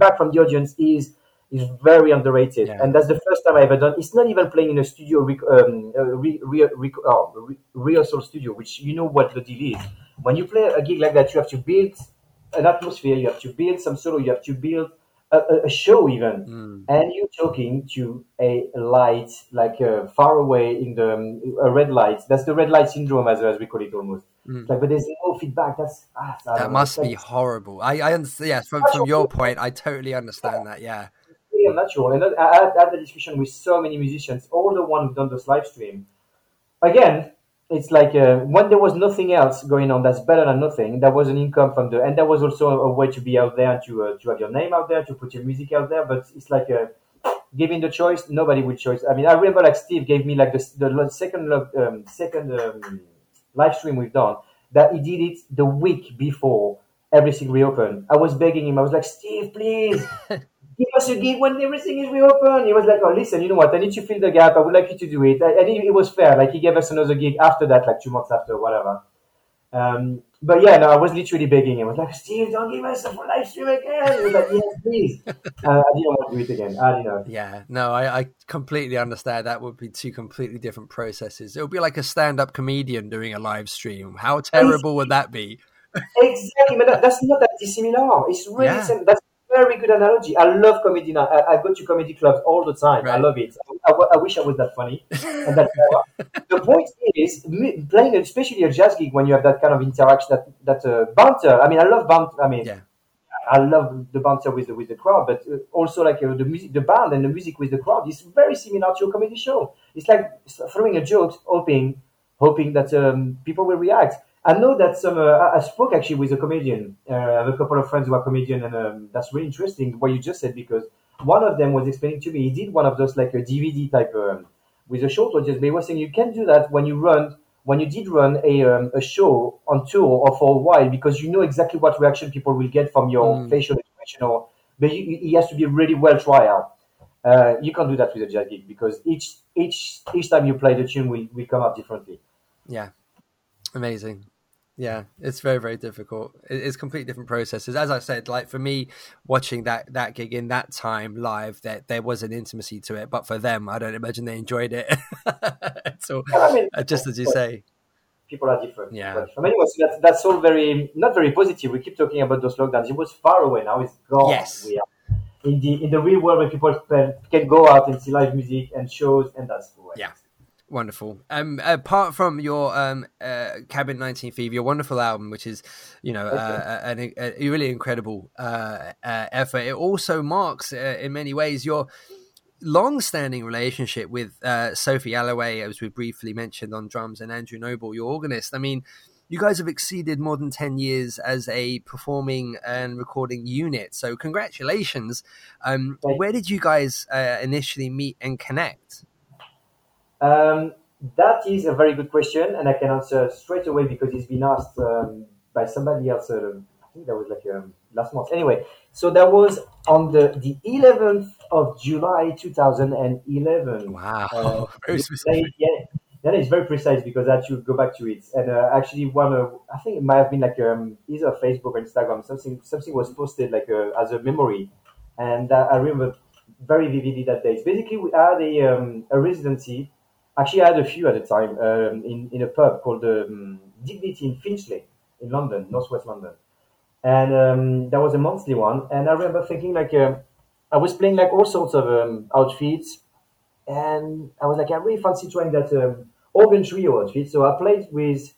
Speaker 7: feedback from the audience is is very underrated,
Speaker 10: yeah.
Speaker 7: and that's the first time I ever done. It's not even playing in a studio, rec- um, a re- re- rec- oh, re- rehearsal studio, which you know what the deal is. When you play a gig like that, you have to build an atmosphere, you have to build some solo, you have to build a, a show even,
Speaker 10: mm.
Speaker 7: and you're talking to a light like uh, far away in the um, a red light. That's the red light syndrome, as, as we call it almost.
Speaker 10: Mm.
Speaker 7: Like, but there's no feedback. That's ah,
Speaker 10: that must be horrible. I, I understand. Yes, from, from your point, I totally understand that. Yeah,
Speaker 7: unnatural. And I, I had the discussion with so many musicians, all the ones who've done this live stream. Again, it's like uh, when there was nothing else going on that's better than nothing that was an income from the and there was also a, way to be out there to, uh, to have your name out there to put your music out there but it's like uh, giving the choice nobody would choose i mean i remember like steve gave me like the, the second um, second um, live stream we've done that he did it the week before everything reopened. I was begging him. I was like steve please give us a gig when everything is reopened. He was like, oh, listen, you know what? I need to fill the gap. I would like you to do it. I and it was fair. Like, he gave us another gig after that, like two months after, whatever. Um, but yeah, no, I was literally begging him. I was like, Steve, don't give us a live stream again. He was like, yes, please. uh, I didn't want to do it again. I don't know.
Speaker 10: Yeah, no, I, I completely understand. That would be two completely different processes. It would be like a stand-up comedian doing a live stream. How terrible would that be?
Speaker 7: exactly, but that, that's not that dissimilar. It's really
Speaker 10: Yeah.
Speaker 7: that's very good analogy. I love comedy. now. I, I go to comedy clubs all the time. I love it. I, I- I wish I was that funny. And that the point is, playing especially a jazz gig when you have that kind of interaction, that that uh, banter. I mean, I love banter. I mean,
Speaker 10: Yeah.
Speaker 7: I love the banter with the with the crowd, but uh, also like uh, the music, the band and the music with the crowd is very similar to a comedy show. It's like throwing a joke, hoping hoping that um, people will react. I know that some. Uh, I- spoke actually with a comedian. Uh, I have a couple of friends who are comedian, and um, that's really interesting what you just said because one of them was explaining to me he did one of those like a DVD type um, with a short audience. But he was saying you can do that when you run when you did run a um, a show on tour or for a while because you know exactly what reaction people will get from your
Speaker 10: Mm.
Speaker 7: facial expression. Or but you, he has to be really well tried out. Uh, you can't do that with a jazz gig because each each each time you play the tune will, will come out differently.
Speaker 10: Yeah, amazing. Yeah, it's very very difficult. It's completely different processes. As I said, like for me, watching that that gig in that time live, that there, was an intimacy to it. But for them, I don't imagine they enjoyed it. so, I mean, uh, just as you say,
Speaker 7: people are different.
Speaker 10: Yeah.
Speaker 7: But I mean, anyway, so that's that's all very not very positive. We keep talking about those lockdowns. It was far away. Now it's gone.
Speaker 10: Yes.
Speaker 7: We are in the in the real world where people can go out and see live music and shows, and that's cool.
Speaker 10: Yeah. Wonderful. Um, apart from your um, uh, Cabin 19 Fever, your wonderful album, which is, you know, uh, a, a, really incredible uh, uh, effort, it also marks, uh, in many ways, your long-standing relationship with uh, Sophie Alloway, as we briefly mentioned on drums, and Andrew Noble, your organist. I mean, you guys have exceeded more than 10 years as a performing and recording unit. So, congratulations. Um, where did you guys initially meet and connect?
Speaker 7: Um, that is a very good question, and I can answer straight away because it's been asked um, by somebody else. Uh, I think that was like um, last month. Anyway, so that was on the, the 11th of July 2011.
Speaker 10: Wow.
Speaker 7: Uh,
Speaker 10: very specific.
Speaker 7: Yeah, that is very precise because I should go back to it. And uh, actually, one of I think it might have been like um, either Facebook or Instagram. Something something was posted like uh, as a memory, and uh, I remember very vividly that day. Basically, we had a um, a residency Actually, I had a few at the time um, in, in a pub called um, Dignity in Finchley in London, northwest London. And um, that was a monthly one. And I remember thinking, like, uh, I was playing like all sorts of um, outfits. And I was like, I really fancy trying that um, organ trio outfit. So I played with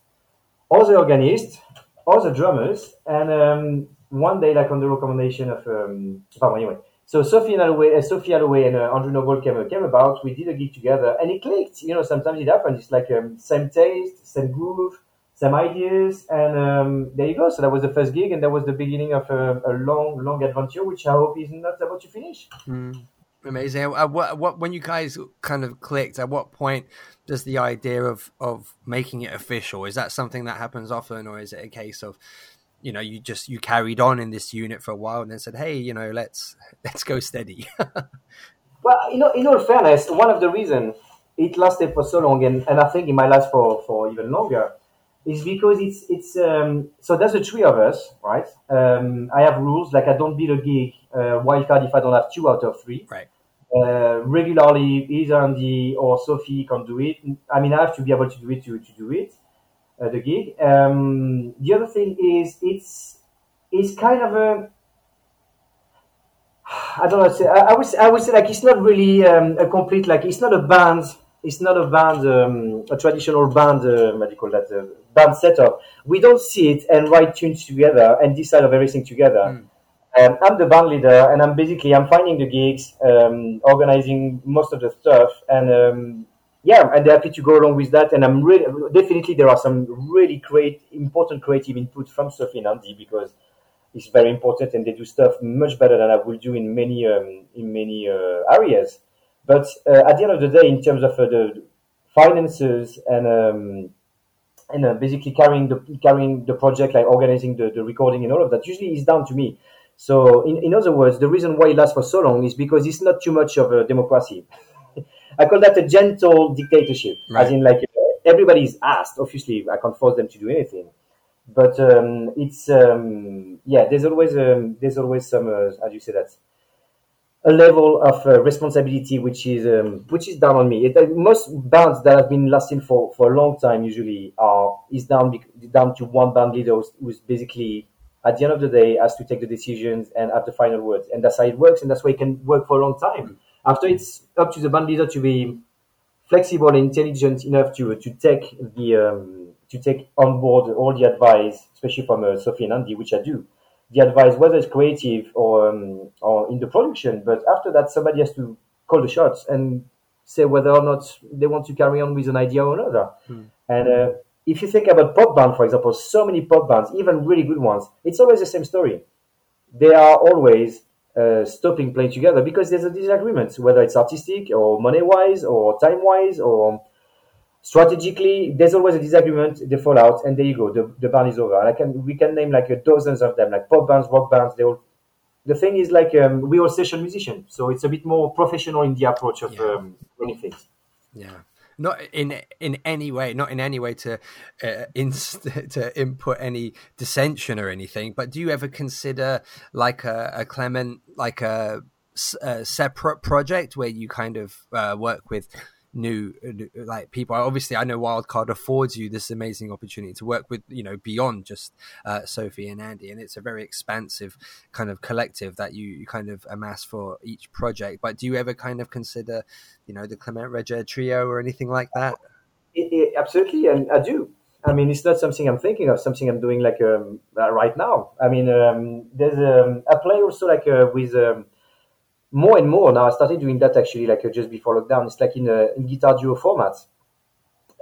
Speaker 7: other organists, other drummers. And one day, like on the recommendation of, um, anyway, so Sophie Alloway, uh, Sophie Alloway and uh, Andrew Noble came, came about. We did a gig together, and it clicked. You know, sometimes it happens. It's like um, same taste, same groove, same ideas, and um, there you go. So that was the first gig, and that was the beginning of a, a long, long adventure, which I hope is not about to finish.
Speaker 10: Mm. Amazing. Uh, what, what, when you guys kind of clicked, at what point does the idea of of making it official? Is that something that happens often, or is it a case of you know you just you carried on in this unit for a while and then said hey you know let's let's go steady.
Speaker 7: Well you know in all fairness one of the reasons it lasted for so long and, and i think it might last for for even longer is because it's it's um, so there's the three of us right? Um, i have rules like i don't beat a gig uh, wildcard if i don't have two out of three.
Speaker 10: Right.
Speaker 7: Uh, regularly either andy or sophie can do it. I mean i have to be able to do it to, to do it uh, the gig. Um, the other thing is it's it's kind of a I don't know. I, I would I would say like it's not really um, a complete like it's not a band. It's not a band, um, a traditional band. Uh, what do you call that? Uh, band setup. We don't sit and write tunes together and decide of everything together. Mm. Um, I'm the band leader, and I'm basically I'm finding the gigs, um, organizing most of the stuff, and um, yeah, and happy to go along with that. And I'm really definitely there are some really great, important creative input from Sophie and Andy because it's very important, and they do stuff much better than I will do in many um, in many uh, areas. But uh, at the end of the day, in terms of uh, the finances and um, and uh, basically carrying the carrying the project, like organizing the, the recording and all of that, usually is down to me. So, in, in other words, the reason why it lasts for so long is because it's not too much of a democracy. I call that a gentle dictatorship, right. as in like everybody is asked. Obviously, I can't force them to do anything, but um, it's um, yeah. There's always um, there's always some uh, as you say that a level of uh, responsibility which is um, which is down on me. It, uh, most bands that have been lasting for, for a long time usually are is down down to one band leader who's, who's basically at the end of the day has to take the decisions and have the final words, and that's how it works, and that's why it can work for a long time. After it's up to the band leader to be flexible and intelligent enough to to take the um, to take on board all the advice, especially from uh, Sophie and Andy, which I do. The advice, whether it's creative or um, or in the production, but after that, somebody has to call the shots and say whether or not they want to carry on with an idea or another. Hmm. And uh, if you think about pop band, for example, so many pop bands, even really good ones, it's always the same story. They are always uh, stopping playing together because there's a disagreement, whether it's artistic or money wise or time wise or strategically. There's always a disagreement. They fall out, and there you go. The, the band is over. And I can we can name like a dozens of them, like pop bands, rock bands. They all. The thing is, like um, we all session musicians, so it's a bit more professional in the approach of yeah. um, things.
Speaker 10: Yeah not in in any way, not in any way to uh, inst- to input any dissension or anything. But do you ever consider like a, a Clement like a, a separate project where you kind of uh, work with new like people. Obviously i know wildcard affords you this amazing opportunity to work with you know beyond just uh, sophie and andy. And it's a very expansive kind of collective that you, you kind of amass for each project. But do you ever kind of consider you know the Clement Régert trio or anything like that?
Speaker 7: It, it, absolutely. And i do. I mean, it's not something I'm thinking of. Something I'm doing like um, uh, right now. I mean, um, there's um, I play also like uh, with um, more and more now. I started doing that actually like uh, just before lockdown. It's like in a in guitar duo format.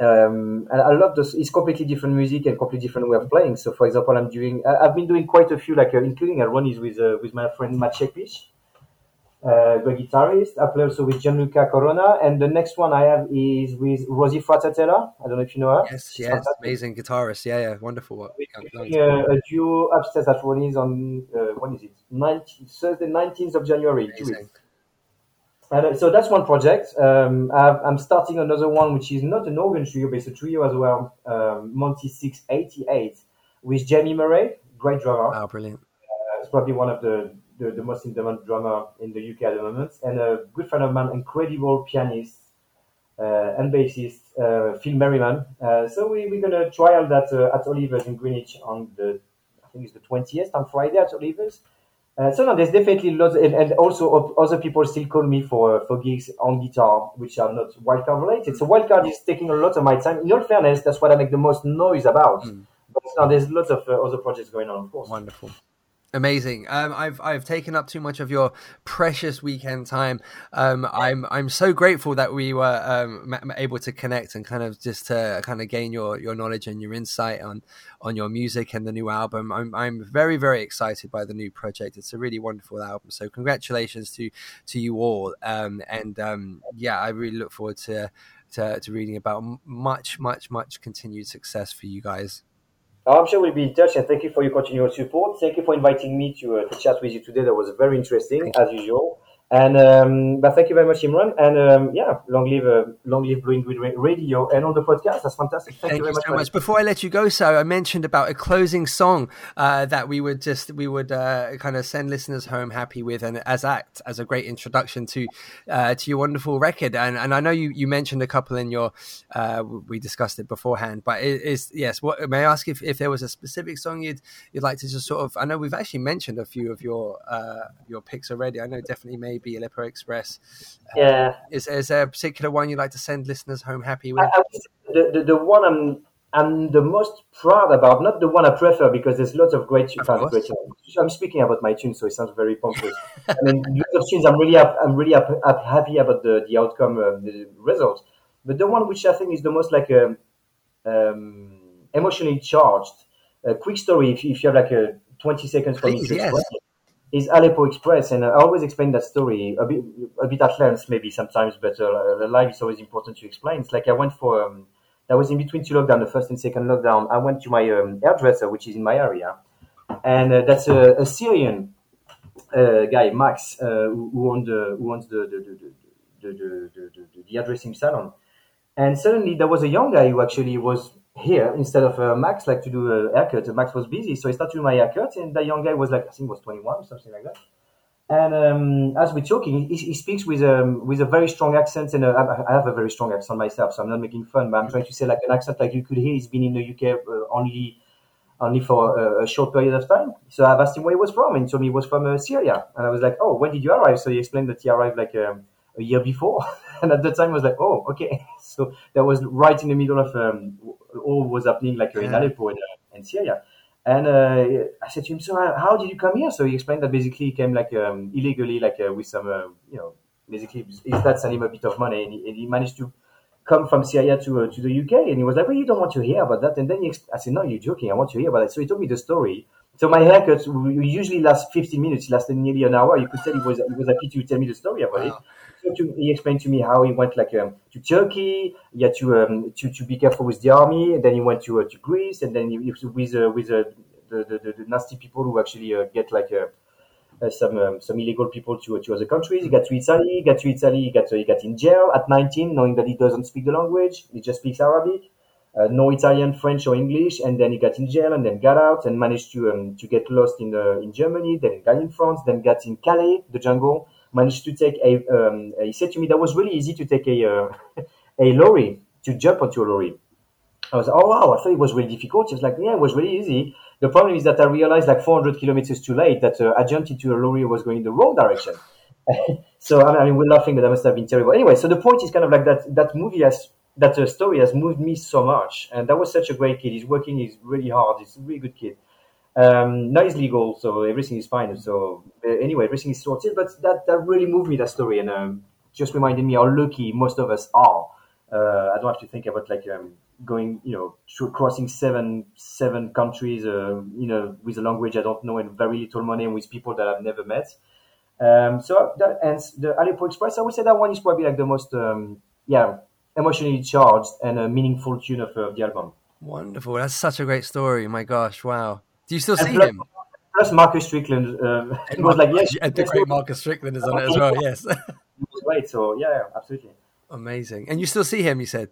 Speaker 7: Um, and I love this. It's completely different music and completely different way of playing. So, for example, I'm doing. I've been doing quite a few, like uh, including a run is with uh, with my friend Matt Shekpich, uh, the guitarist. I play also with Gianluca Corona, and the next one I have is with Rosie Frater-Taylor. I don't know if you know her.
Speaker 10: yes
Speaker 7: She's
Speaker 10: yes amazing guitarist yeah yeah wonderful work
Speaker 7: Doing a, a duo upstairs at Ronnie's on uh, when is it? 19, Thursday, nineteenth of January. Two weeks.
Speaker 10: Amazing.
Speaker 7: And uh, so that's one project. Um, I've, I'm starting another one, which is not an organ trio, but it's a trio as well. Um, Monty Six Eighty Eight with Jamie Murray, great drummer.
Speaker 10: oh brilliant
Speaker 7: Uh, it's probably one of the, the, the most in demand drummer in the UK at the moment, and a good friend of mine, incredible pianist uh, and bassist, uh, Phil Merriman. Uh, so we, we're gonna trial that uh, at Oliver's in Greenwich on the, I think it's the 20th on Friday at Oliver's. Uh, so no, there's definitely lots, and, and also other people still call me for for gigs on guitar, which are not wildcard related. So wildcard is taking a lot of my time. In all fairness, that's what I make the most noise about. But now there's lots of uh, other projects going on, of course.
Speaker 10: Wonderful. Amazing. Um, I've I've taken up too much of your precious weekend time. Um, I'm I'm so grateful that we were um, able to connect and kind of just to kind of gain your, your knowledge and your insight on on your music and the new album. I'm I'm very very excited by the new project. It's a really wonderful album. So congratulations to to you all. Um, and um, yeah, I really look forward to to, to reading about much much much continued success for you guys.
Speaker 7: I'm sure we'll be in touch, and thank you for your continual support. Thank you for inviting me to, uh, to chat with you today. That was very interesting, as usual. And um, but thank you very much, Imran. And um, yeah, long live, uh, long live Blue and Green Radio and on the podcast. That's fantastic. Thank,
Speaker 10: Thank
Speaker 7: you very
Speaker 10: you so
Speaker 7: much.
Speaker 10: much. Before I let you go, so I mentioned about a closing song uh, that we would just we would uh, kind of send listeners home happy with, and as act as a great introduction to uh, to your wonderful record. And and I know you, you mentioned a couple in your uh, we discussed it beforehand, but it is yes. What may I ask if, if there was a specific song you'd you'd like to just sort of? I know we've actually mentioned a few of your uh, your picks already. I know definitely maybe Aleppo Express. Uh,
Speaker 7: Yeah.
Speaker 10: Is, is there a particular one you'd like to send listeners home happy with?
Speaker 7: I, I the, the the one I'm I'm the most proud about, not the one I prefer, because there's lots of great
Speaker 10: Of
Speaker 7: fans. Great tunes. I'm speaking about my tunes, so it sounds very pompous. I mean, lots of tunes. I'm really up, I'm really up, up, happy about the the outcome, uh, the result. But the one which I think is the most like um, um, emotionally charged, a quick story. If, if you have like a 20 seconds for me to
Speaker 10: yes.
Speaker 7: explain it, is Aleppo Express, and I always explain that story a bit, a bit at length, maybe sometimes, but uh, live is always important to explain. It's like I went for, um, that was in between two lockdown, the first and second lockdown. I went to my um, hairdresser, which is in my area, and uh, that's a, a Syrian uh, guy, Max, uh, who, who owns the who owns the the the the, the, the, the, the, the hairdressing salon. And suddenly there was a young guy who actually was here instead of uh, Max, like to do a haircut. Max was busy, so he started doing my haircut, and the young guy was like, I think was 21 or something like that. And um, as we're talking, he, he speaks with um, with a very strong accent, and uh, I I have a very strong accent myself, so I'm not making fun, but I'm trying to say like an accent like you could hear. He's been in the UK uh, only only for a, a short period of time. So I've asked him where he was from, and he told me he was from uh, Syria. And I was like, oh, when did you arrive? So he explained that he arrived like um, a year before. and at the time, I was like, oh, okay. So that was right in the middle of um, all was happening like uh, in Aleppo and, uh, and Syria. And uh, I said to him, so how, how did you come here? So he explained that basically he came like um, illegally, like uh, with some, uh, you know, basically his dad sent him a bit of money, and he, and he managed to come from Syria to uh, to the UK. And he was like, well, you don't want to hear about that. And then he, I said, no, you're joking. I want to hear about it. So he told me the story. So my haircut usually lasts 15 minutes. It lasted nearly an hour. You could tell he was he was happy to tell me the story about it.
Speaker 10: Wow.
Speaker 7: So to, he explained to me how he went like um, to Turkey. Had to um, to to be careful with the army. And then he went to uh, to Greece. And then he, with uh, with uh, the, the, the, nasty people who actually uh, get like uh, uh, some um, some illegal people to to other countries. He got to Italy. He got to Italy. He got he got in jail at 19, knowing that he doesn't speak the language. He just speaks Arabic, no Italian, French, or English. And then he got in jail, and then got out and managed to um, to get lost in in Germany. Then got in France. Then got in Calais, the jungle. Managed to take a. Um, he said to me that was really easy to take a uh, a lorry to jump onto a lorry. I was, oh wow, I thought it was really difficult. He was like, yeah, it was really easy. The problem is that I realized like 400 kilometers too late that uh, I jumped into a lorry was going in the wrong direction. so I mean, we're laughing, but that must have been terrible. Anyway, so the point is kind of like that. That movie has that uh, story has moved me so much, and that was such a great kid. He's working, he's really hard. He's a really good kid. Um, now legal, so everything is fine. So uh, anyway, everything is sorted. But that that really moved me that story, and um, just reminded me how lucky most of us are. Uh, I don't have to think about like um, going, you know, through crossing seven seven countries, uh, you know, with a language I don't know and very little money and with people that I've never met. Um, so that ends the Aleppo Express. I would say that one is probably like the most, um, yeah, emotionally charged and a meaningful tune of uh, the album.
Speaker 10: Wonderful. That's such a great story. My gosh, wow. Do you still
Speaker 7: And
Speaker 10: see
Speaker 7: plus,
Speaker 10: him?
Speaker 7: Plus Marcus Strickland uh, he was like, yes,
Speaker 10: And the great Marcus Strickland is on it as well, yes.
Speaker 7: It great. So yeah, yeah, absolutely.
Speaker 10: Amazing. And you still see him, you said?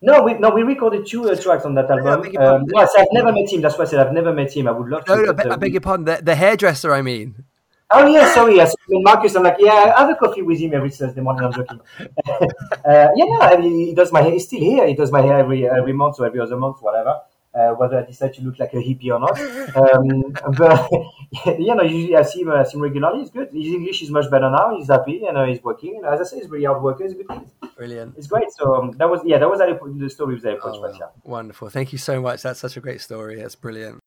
Speaker 7: No, we no we recorded two uh, tracks on that album.
Speaker 10: beg your
Speaker 7: Um, I've never met him. That's why I said I've never met him. I would love to.
Speaker 10: No, no, I
Speaker 7: but,
Speaker 10: beg, I beg your pardon. The, the hairdresser, I mean.
Speaker 7: Oh yeah, sorry. Yes, when Marcus, I'm like, yeah, I have a coffee with him every Thursday morning. I'm joking. uh, yeah, no, he, he does my hair. He's still here. He does my hair every every month or every other month, whatever. Uh, whether I decide to look like a hippie or not. Um, but you know, usually I see him, I see him regularly. He's good. His English is much better now. He's happy and uh, he's working. And as I say, he's really hard worker. He's a good kid.
Speaker 10: Brilliant.
Speaker 7: It's great. So um, that was yeah, that was the story with Aleppo
Speaker 10: Oh,
Speaker 7: Express.
Speaker 10: Wonderful. Thank you so much. That's such a great story. That's brilliant.